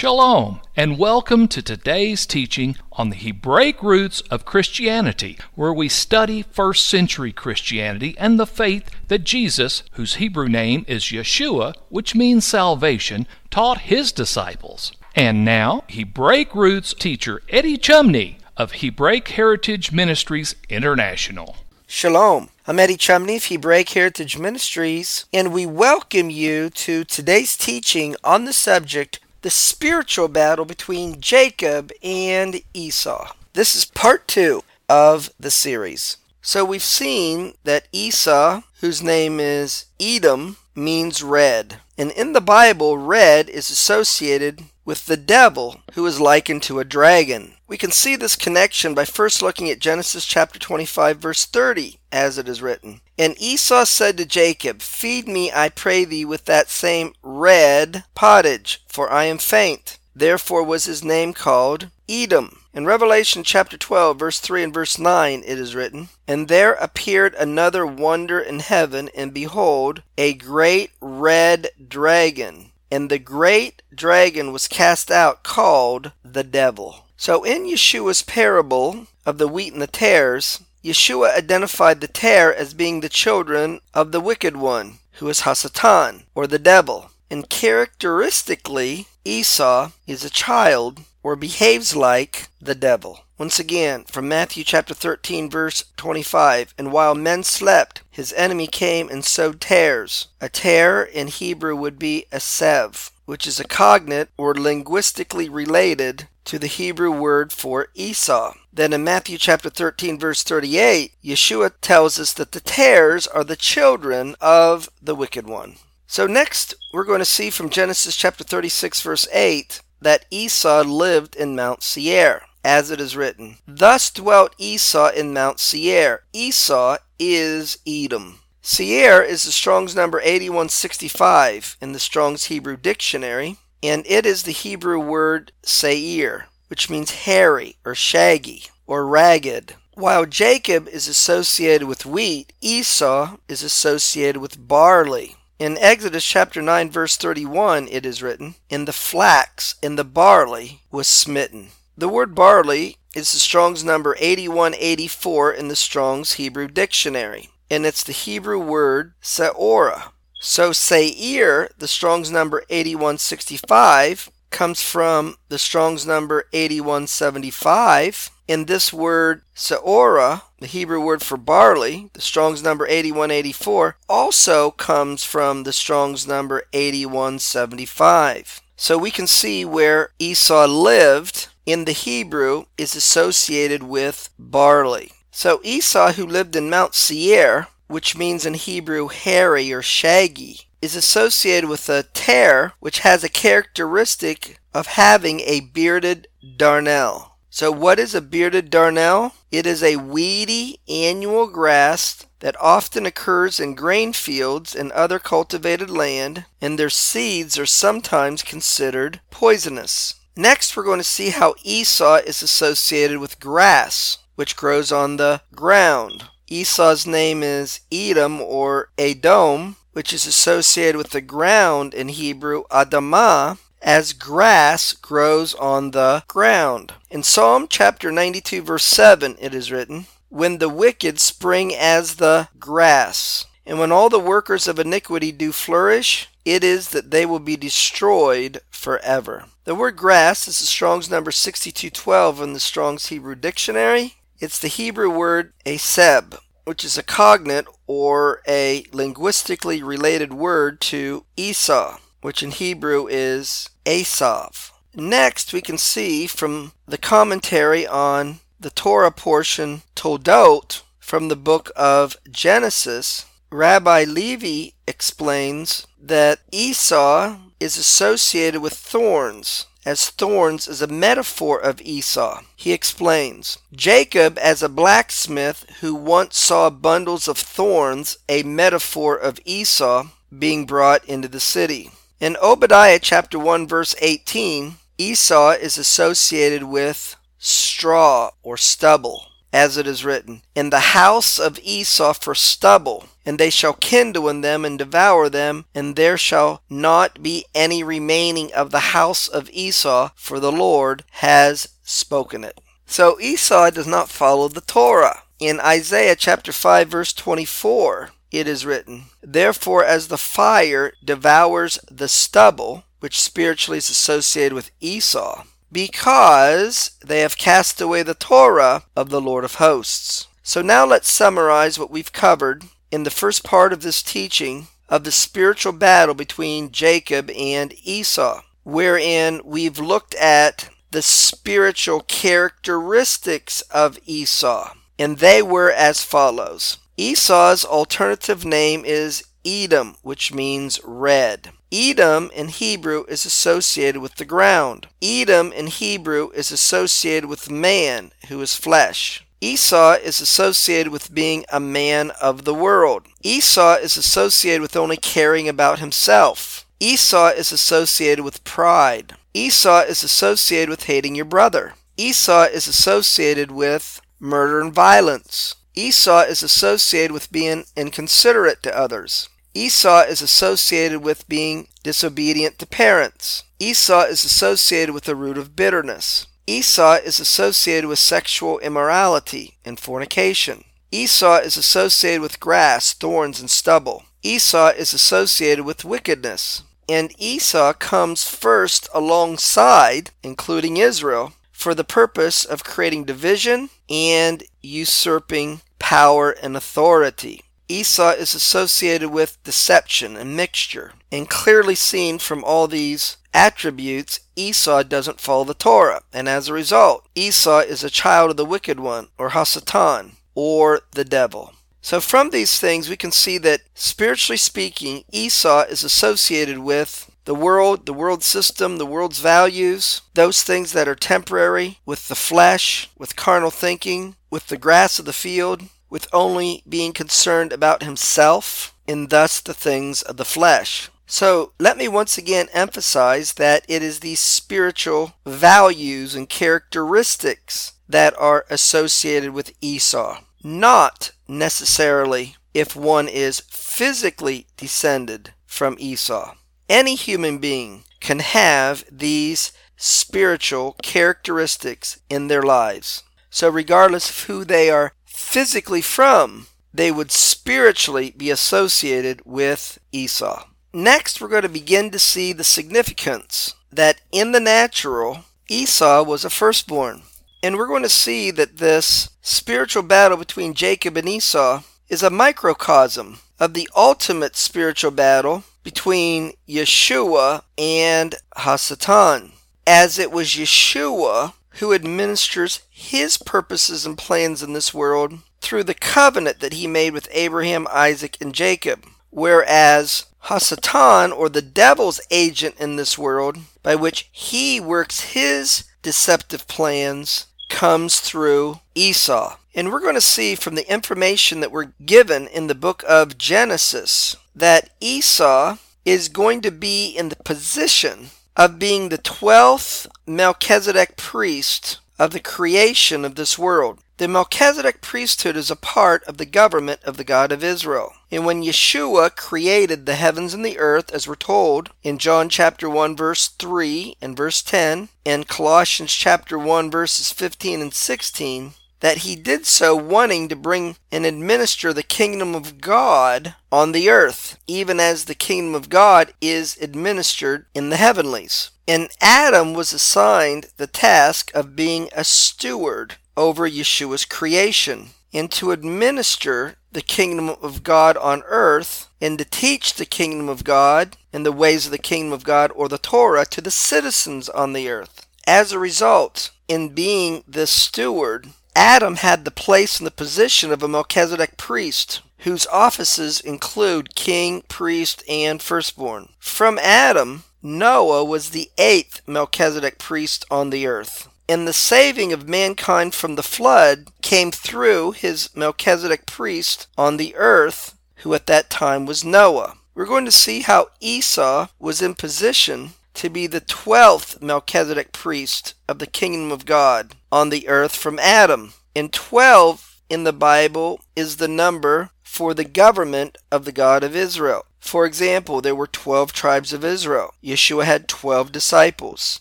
Shalom, and welcome to today's teaching on the Hebraic roots of Christianity, where we study first century Christianity and the faith that Jesus, whose Hebrew name is Yeshua, which means salvation, taught his disciples. And now, Hebraic roots teacher Eddie Chumney of Hebraic Heritage Ministries International. Shalom. I'm Eddie Chumney of Hebraic Heritage Ministries, and we welcome you to today's teaching on the subject the spiritual battle between Jacob and Esau. This is part two of the series. So we've seen that Esau, whose name is Edom, means red. And in the Bible, red is associated with the devil, who is likened to a dragon. We can see this connection by first looking at Genesis chapter 25, verse 30, as it is written. And Esau said to Jacob, Feed me, I pray thee, with that same red pottage, for I am faint. Therefore was his name called Edom. In Revelation chapter 12, verse 3 and verse 9, it is written, And there appeared another wonder in heaven, and behold, a great red dragon. And the great dragon was cast out, called the devil. So in Yeshua's parable of the wheat and the tares, Yeshua identified the tare as being the children of the wicked one, who is Hasatan, or the devil. And characteristically, Esau is a child or behaves like the devil. Once again, from Matthew chapter 13, verse 25, and while men slept, his enemy came and sowed tares. A tare in Hebrew would be a sev, which is a cognate or linguistically related to the Hebrew word for Esau. Then in Matthew chapter 13 verse 38, Yeshua tells us that the tares are the children of the wicked one. So next, we're going to see from Genesis chapter 36 verse 8 that Esau lived in Mount Seir, as it is written, Thus dwelt Esau in Mount Seir. Esau is Edom. Seir is the Strong's number 8165 in the Strong's Hebrew Dictionary, and it is the Hebrew word Seir, which means hairy or shaggy or ragged. While Jacob is associated with wheat, Esau is associated with barley. In Exodus chapter 9 verse 31 it is written, "In the flax and the barley was smitten." The word barley is the Strong's number 8184 in the Strong's Hebrew dictionary, and it's the Hebrew word seorah. So Seir, the Strong's number 8165, comes from the Strong's number 8175. And this word seorah, the Hebrew word for barley, the Strong's number 8184, also comes from the Strong's number 8175. So we can see where Esau lived in the Hebrew is associated with barley. So Esau, who lived in Mount Seir, which means in Hebrew hairy or shaggy, is associated with a tare, which has a characteristic of having a bearded darnel. So, what is a bearded darnel? It is a weedy annual grass that often occurs in grain fields and other cultivated land, and their seeds are sometimes considered poisonous. Next, we're going to see how Esau is associated with grass, which grows on the ground. Esau's name is Edom or Edom, which is associated with the ground in Hebrew, Adamah, as grass grows on the ground. In Psalm chapter 92, verse 7, it is written, When the wicked spring as the grass, and when all the workers of iniquity do flourish, it is that they will be destroyed forever. The word grass is the Strong's number 6212 in the Strong's Hebrew Dictionary. It's the Hebrew word aseb, which is a cognate or a linguistically related word to Esau, which in Hebrew is Esav. Next, we can see from the commentary on the Torah portion Toldot from the book of Genesis Rabbi Levi explains that Esau is associated with thorns, as thorns is a metaphor of Esau. He explains Jacob as a blacksmith who once saw bundles of thorns, a metaphor of Esau being brought into the city. In Obadiah chapter 1 verse 18, Esau is associated with straw or stubble as it is written, In the house of Esau for stubble, and they shall kindle in them and devour them, and there shall not be any remaining of the house of Esau, for the Lord has spoken it. So Esau does not follow the Torah. In Isaiah chapter 5 verse 24, it is written, Therefore as the fire devours the stubble, which spiritually is associated with Esau, because they have cast away the Torah of the Lord of hosts. So now let's summarize what we've covered in the first part of this teaching of the spiritual battle between Jacob and Esau, wherein we've looked at the spiritual characteristics of Esau, and they were as follows. Esau's alternative name is Edom, which means red. Edom in Hebrew is associated with the ground. Edom in Hebrew is associated with man, who is flesh. Esau is associated with being a man of the world. Esau is associated with only caring about himself. Esau is associated with pride. Esau is associated with hating your brother. Esau is associated with murder and violence. Esau is associated with being inconsiderate to others. Esau is associated with being disobedient to parents. Esau is associated with the root of bitterness. Esau is associated with sexual immorality and fornication. Esau is associated with grass, thorns, and stubble. Esau is associated with wickedness. And Esau comes first alongside, including Israel, for the purpose of creating division and usurping power and authority. Esau is associated with deception and mixture, and clearly seen from all these attributes, Esau doesn't follow the Torah, and as a result, Esau is a child of the wicked one, or Hasatan, or the devil. So, from these things, we can see that spiritually speaking, Esau is associated with the world, the world system, the world's values, those things that are temporary, with the flesh, with carnal thinking, with the grass of the field, with only being concerned about himself and thus the things of the flesh. So let me once again emphasize that it is these spiritual values and characteristics that are associated with Esau, not necessarily if one is physically descended from Esau. Any human being can have these spiritual characteristics in their lives. So, regardless of who they are physically from, they would spiritually be associated with Esau. Next, we're going to begin to see the significance that in the natural, Esau was a firstborn. And we're going to see that this spiritual battle between Jacob and Esau is a microcosm of the ultimate spiritual battle between Yeshua and Hasatan. As it was Yeshua who administers his purposes and plans in this world through the covenant that he made with Abraham, Isaac, and Jacob. Whereas Hasatan, or the devil's agent in this world, by which he works his deceptive plans, comes through Esau. And we're going to see from the information that we're given in the book of Genesis that Esau is going to be in the position of being the 12th Melchizedek priest of the creation of this world. The Melchizedek priesthood is a part of the government of the God of Israel. And when Yeshua created the heavens and the earth, as we're told in John chapter 1 verse 3 and verse 10, and Colossians chapter 1 verses 15 and 16, that he did so wanting to bring and administer the kingdom of God on the earth, even as the kingdom of God is administered in the heavenlies. And Adam was assigned the task of being a steward over Yeshua's creation and to administer the kingdom of God on earth and to teach the kingdom of God and the ways of the kingdom of God or the Torah to the citizens on the earth. As a result, in being this steward, Adam had the place and the position of a Melchizedek priest, whose offices include king, priest, and firstborn. From Adam, Noah was the eighth Melchizedek priest on the earth. And the saving of mankind from the flood came through his Melchizedek priest on the earth, who at that time was Noah. We're going to see how Esau was in position to be the twelfth Melchizedek priest of the kingdom of God on the earth from Adam. And twelve in the Bible is the number for the government of the God of Israel. For example, there were 12 tribes of Israel. Yeshua had 12 disciples.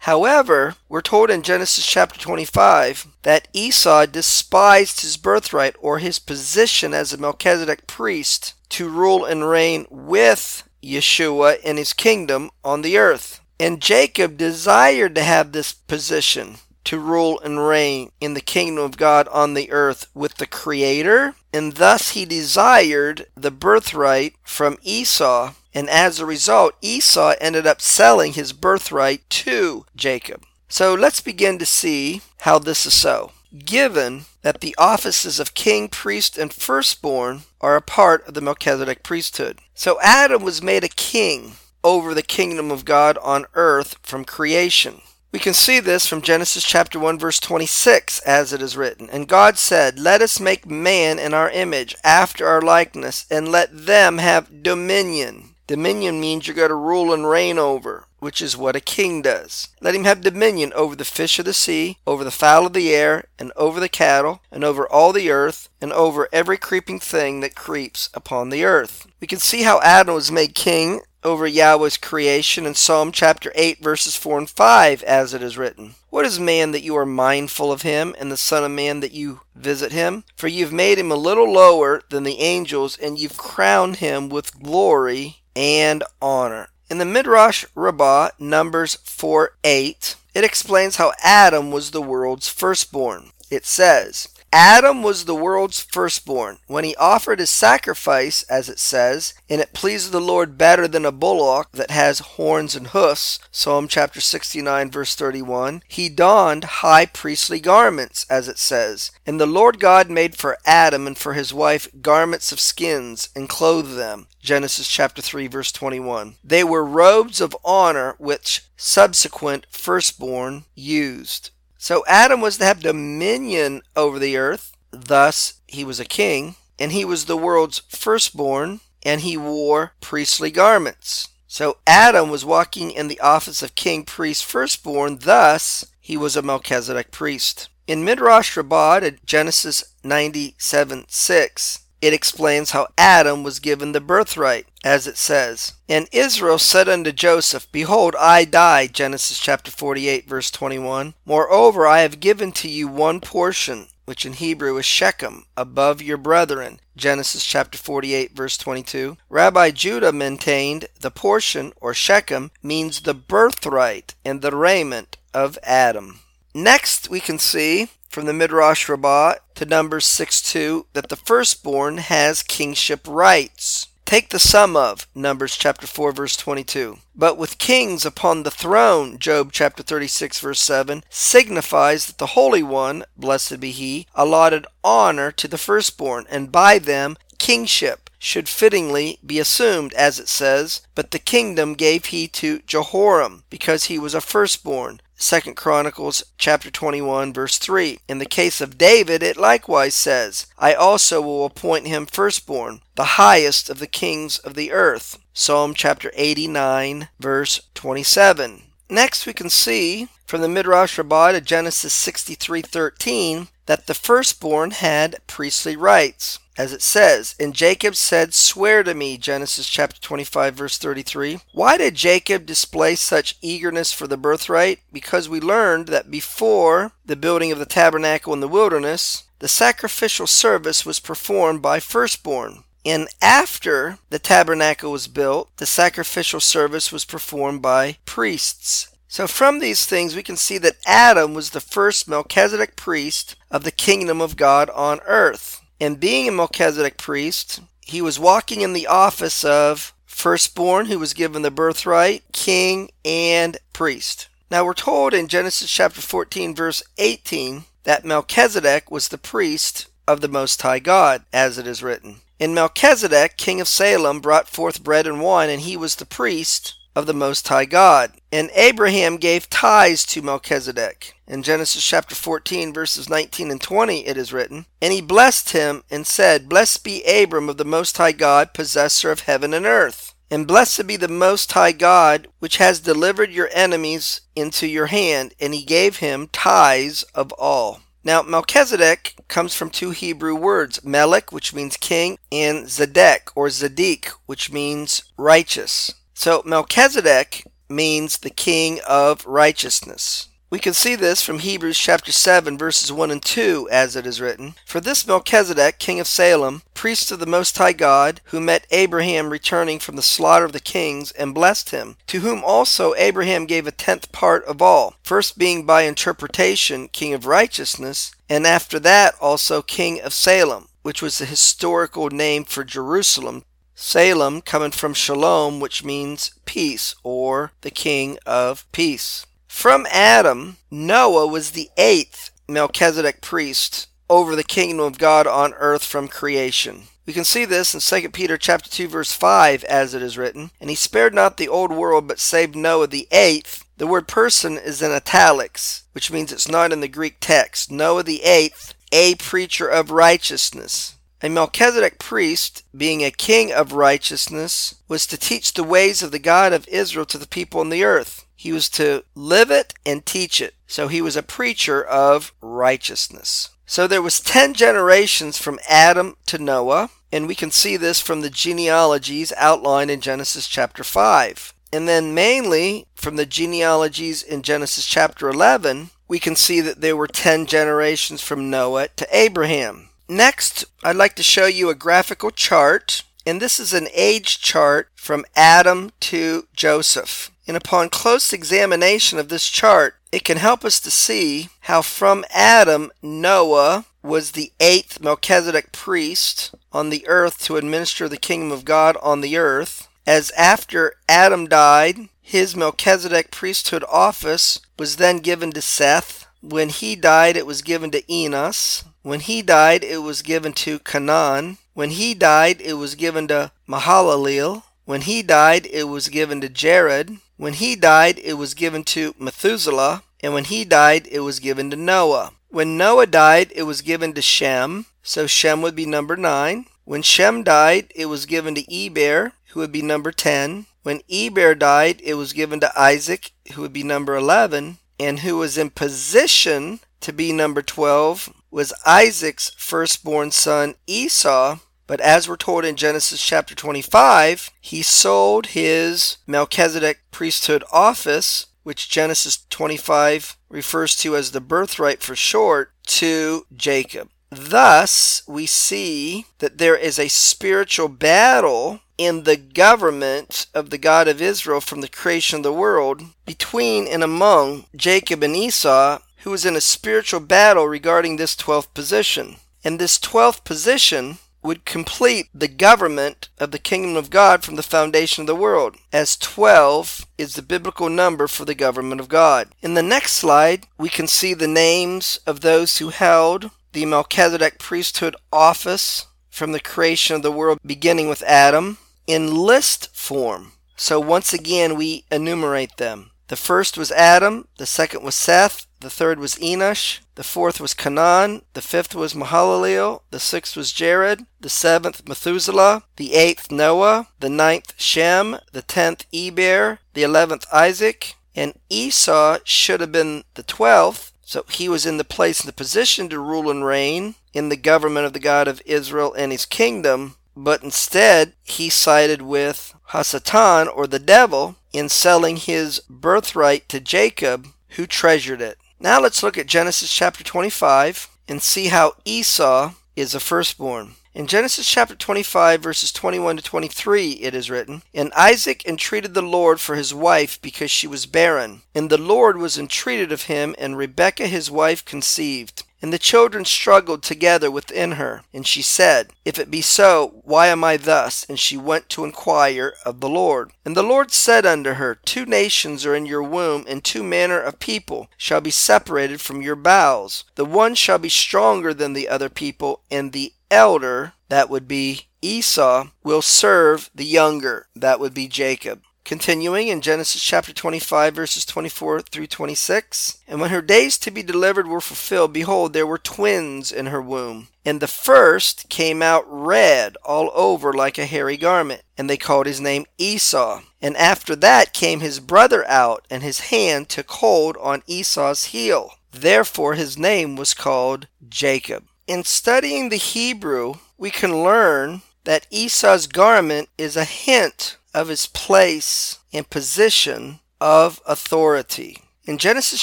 However, we're told in Genesis chapter 25 that Esau despised his birthright or his position as a Melchizedek priest to rule and reign with Yeshua in his kingdom on the earth. And Jacob desired to have this position to rule and reign in the kingdom of God on the earth with the Creator, and thus he desired the birthright from Esau, and as a result, Esau ended up selling his birthright to Jacob. So let's begin to see how this is so. Given that the offices of king, priest, and firstborn are a part of the Melchizedek priesthood. So Adam was made a king over the kingdom of God on earth from creation. We can see this from Genesis chapter 1 verse 26 as it is written. And God said, Let us make man in our image, after our likeness, and let them have dominion. Dominion means you're going to rule and reign over, which is what a king does. Let him have dominion over the fish of the sea, over the fowl of the air, and over the cattle, and over all the earth, and over every creeping thing that creeps upon the earth. We can see how Adam was made king over Yahweh's creation in Psalm chapter 8, verses 4 and 5, as it is written. What is man that you are mindful of him, and the Son of Man that you visit him? For you've made him a little lower than the angels, and you've crowned him with glory and honor. In the Midrash Rabbah, Numbers 4 8, it explains how Adam was the world's firstborn. It says, Adam was the world's firstborn. When he offered his sacrifice, as it says, and it pleased the Lord better than a bullock that has horns and hoofs, Psalm chapter 69, verse 31, he donned high priestly garments, as it says. And the Lord God made for Adam and for his wife garments of skins and clothed them. Genesis chapter 3 verse 21. They were robes of honor which subsequent firstborn used. So Adam was to have dominion over the earth, thus he was a king, and he was the world's firstborn, and he wore priestly garments. So Adam was walking in the office of king, priest, firstborn, thus he was a Melchizedek priest. In Midrash Rabbah at Genesis 97 6, it explains how Adam was given the birthright, as it says. And Israel said unto Joseph, Behold, I die, Genesis chapter 48, verse 21. Moreover, I have given to you one portion, which in Hebrew is Shechem, above your brethren. Genesis chapter 48, verse 22. Rabbi Judah maintained the portion, or Shechem, means the birthright and the raiment of Adam. Next, we can see from the Midrash Rabbah to Numbers 6 2 that the firstborn has kingship rights. Take the sum of Numbers chapter 4 verse 22. But with kings upon the throne, Job chapter 36 verse 7, signifies that the Holy One, blessed be he, allotted honor to the firstborn, and by them kingship should fittingly be assumed, as it says, But the kingdom gave he to Jehoram, because he was a firstborn. Second Chronicles chapter 21 verse 3. In the case of David, it likewise says, I also will appoint him firstborn, the highest of the kings of the earth. Psalm chapter 89 verse 27. Next we can see from the Midrash Rabbah to Genesis 63:13 that the firstborn had priestly rights as it says, And Jacob said, Swear to me, Genesis chapter 25, verse 33. Why did Jacob display such eagerness for the birthright? Because we learned that before the building of the tabernacle in the wilderness, the sacrificial service was performed by firstborn. And after the tabernacle was built, the sacrificial service was performed by priests. So, from these things, we can see that Adam was the first Melchizedek priest of the kingdom of God on earth. And being a Melchizedek priest, he was walking in the office of firstborn, who was given the birthright, king, and priest. Now we're told in Genesis chapter 14, verse 18, that Melchizedek was the priest of the Most High God, as it is written. And Melchizedek, king of Salem, brought forth bread and wine, and he was the priest of the Most High God. And Abraham gave tithes to Melchizedek. In Genesis chapter 14, verses 19 and 20, it is written, And he blessed him and said, Blessed be Abram of the Most High God, possessor of heaven and earth. And blessed be the Most High God, which has delivered your enemies into your hand. And he gave him tithes of all. Now, Melchizedek comes from two Hebrew words, Melech, which means king, and Zedek, or Zadik, which means righteous. So Melchizedek means the king of righteousness. We can see this from Hebrews chapter 7 verses 1 and 2 as it is written, For this Melchizedek, king of Salem, priest of the Most High God, who met Abraham returning from the slaughter of the kings and blessed him, to whom also Abraham gave a tenth part of all, first being by interpretation king of righteousness, and after that also king of Salem, which was the historical name for Jerusalem Salem coming from Shalom, which means peace, or the king of peace. From Adam, Noah was the eighth Melchizedek priest over the kingdom of God on earth from creation. We can see this in 2 Peter chapter 2 verse 5 as it is written, and he spared not the old world but saved Noah the eighth. The word person is in italics, which means it's not in the Greek text. Noah the eighth, a preacher of righteousness. A Melchizedek priest, being a king of righteousness, was to teach the ways of the God of Israel to the people on the earth. He was to live it and teach it. So he was a preacher of righteousness. So there was 10 generations from Adam to Noah, and we can see this from the genealogies outlined in Genesis chapter 5. And then mainly from the genealogies in Genesis chapter 11, we can see that there were 10 generations from Noah to Abraham. Next, I'd like to show you a graphical chart, and this is an age chart from Adam to Joseph. And upon close examination of this chart, it can help us to see how from Adam, Noah was the eighth Melchizedek priest on the earth to administer the kingdom of God on the earth. As after Adam died, his Melchizedek priesthood office was then given to Seth. When he died, it was given to Enos. When he died, it was given to Cainan. When he died, it was given to Mahalalel. When he died, it was given to Jared. When he died, it was given to Methuselah. And when he died, it was given to Noah. When Noah died, it was given to Shem. So Shem would be number 9. When Shem died, it was given to Eber, who would be number 10. When Eber died, it was given to Isaac, who would be number 11, and who was in position to be number 12 was Isaac's firstborn son Esau, but as we're told in Genesis chapter 25, he sold his Melchizedek priesthood office, which Genesis 25 refers to as the birthright for short, to Jacob. Thus, we see that there is a spiritual battle in the government of the God of Israel from the creation of the world between and among Jacob and Esau who was in a spiritual battle regarding this 12th position. And this 12th position would complete the government of the kingdom of God from the foundation of the world, as 12 is the biblical number for the government of God. In the next slide, we can see the names of those who held the Melchizedek priesthood office from the creation of the world, beginning with Adam, in list form. So once again, we enumerate them. The first was Adam, the second was Seth, the third was Enosh, the fourth was Cainan, the fifth was Mahalalel, the sixth was Jared, the seventh Methuselah, the eighth Noah, the ninth Shem, the tenth Eber, the eleventh Isaac, and Esau should have been the twelfth, so he was in the place and the position to rule and reign in the government of the God of Israel and his kingdom, but instead he sided with Hasatan or the devil in selling his birthright to Jacob, who treasured it. Now let's look at Genesis chapter 25 and see how Esau is a firstborn. In Genesis chapter 25, verses 21 to 23, it is written, And Isaac entreated the Lord for his wife because she was barren. And the Lord was entreated of him, and Rebekah his wife conceived. And the children struggled together within her. And she said, If it be so, why am I thus? And she went to inquire of the Lord. And the Lord said unto her, Two nations are in your womb, and two manner of people shall be separated from your bowels. The one shall be stronger than the other people, and the elder, that would be Esau, will serve the younger, that would be Jacob. Continuing in Genesis chapter 25, verses 24 through 26. And when her days to be delivered were fulfilled, behold, there were twins in her womb. And the first came out red all over like a hairy garment, and they called his name Esau. And after that came his brother out, and his hand took hold on Esau's heel. Therefore his name was called Jacob. In studying the Hebrew, we can learn that Esau's garment is a hint of his place and position of authority. In Genesis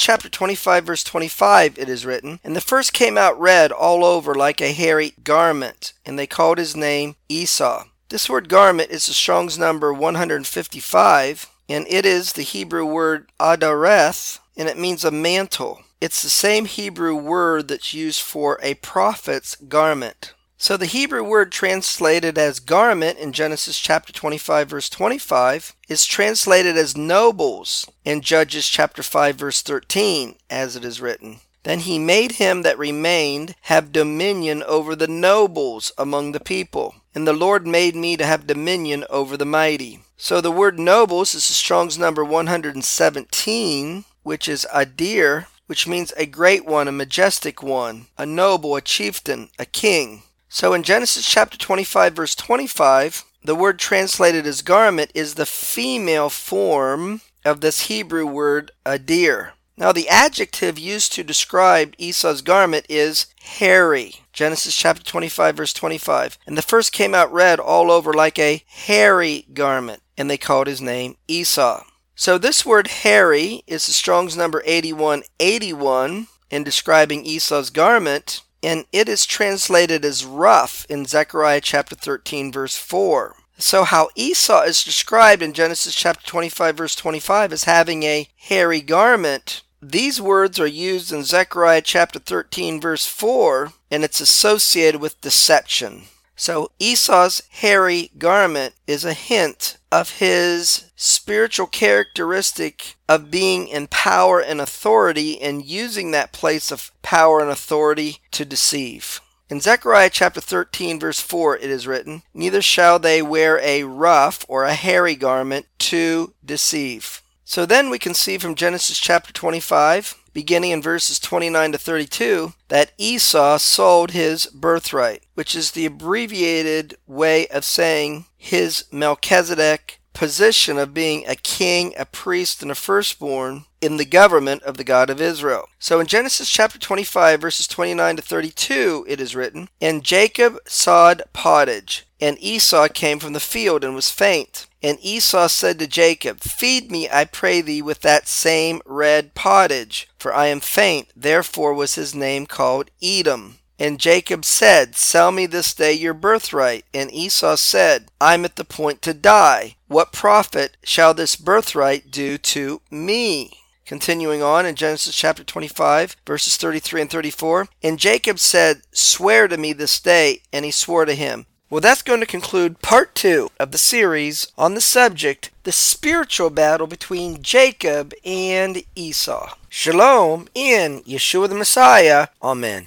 chapter 25, verse 25, it is written, And the first came out red all over like a hairy garment, and they called his name Esau. This word garment is the Strong's number 155, and it is the Hebrew word adareth, and it means a mantle. It's the same Hebrew word that's used for a prophet's garment. So the Hebrew word translated as garment in Genesis chapter 25 verse 25 is translated as nobles in Judges chapter 5 verse 13 as it is written. Then he made him that remained have dominion over the nobles among the people. And the Lord made me to have dominion over the mighty. So the word nobles is Strong's number 117, which is adir, which means a great one, a majestic one, a noble, a chieftain, a king. So in Genesis chapter 25, verse 25, the word translated as garment is the female form of this Hebrew word adir. Now, the adjective used to describe Esau's garment is hairy. Genesis chapter 25, verse 25. And the first came out red all over like a hairy garment, and they called his name Esau. So, this word hairy is the Strong's number 8181 in describing Esau's garment, and it is translated as rough in Zechariah chapter 13 verse 4. So how Esau is described in Genesis chapter 25 verse 25 as having a hairy garment, these words are used in Zechariah chapter 13 verse 4 and it's associated with deception. So Esau's hairy garment is a hint of his spiritual characteristic of being in power and authority and using that place of power and authority to deceive. In Zechariah chapter 13, verse 4, it is written, Neither shall they wear a rough or a hairy garment to deceive. So then we can see from Genesis chapter 25, beginning in verses 29 to 32, that Esau sold his birthright, which is the abbreviated way of saying his Melchizedek position of being a king, a priest, and a firstborn in the government of the God of Israel. So in Genesis chapter 25, verses 29 to 32, it is written, And Jacob sawed pottage, and Esau came from the field and was faint. And Esau said to Jacob, Feed me, I pray thee, with that same red pottage, for I am faint. Therefore was his name called Edom. And Jacob said, Sell me this day your birthright. And Esau said, I'm at the point to die. What profit shall this birthright do to me? Continuing on in Genesis chapter 25, verses 33 and 34. And Jacob said, Swear to me this day. And he swore to him. Well, that's going to conclude part two of the series on the subject the spiritual battle between Jacob and Esau. Shalom in Yeshua the Messiah. Amen.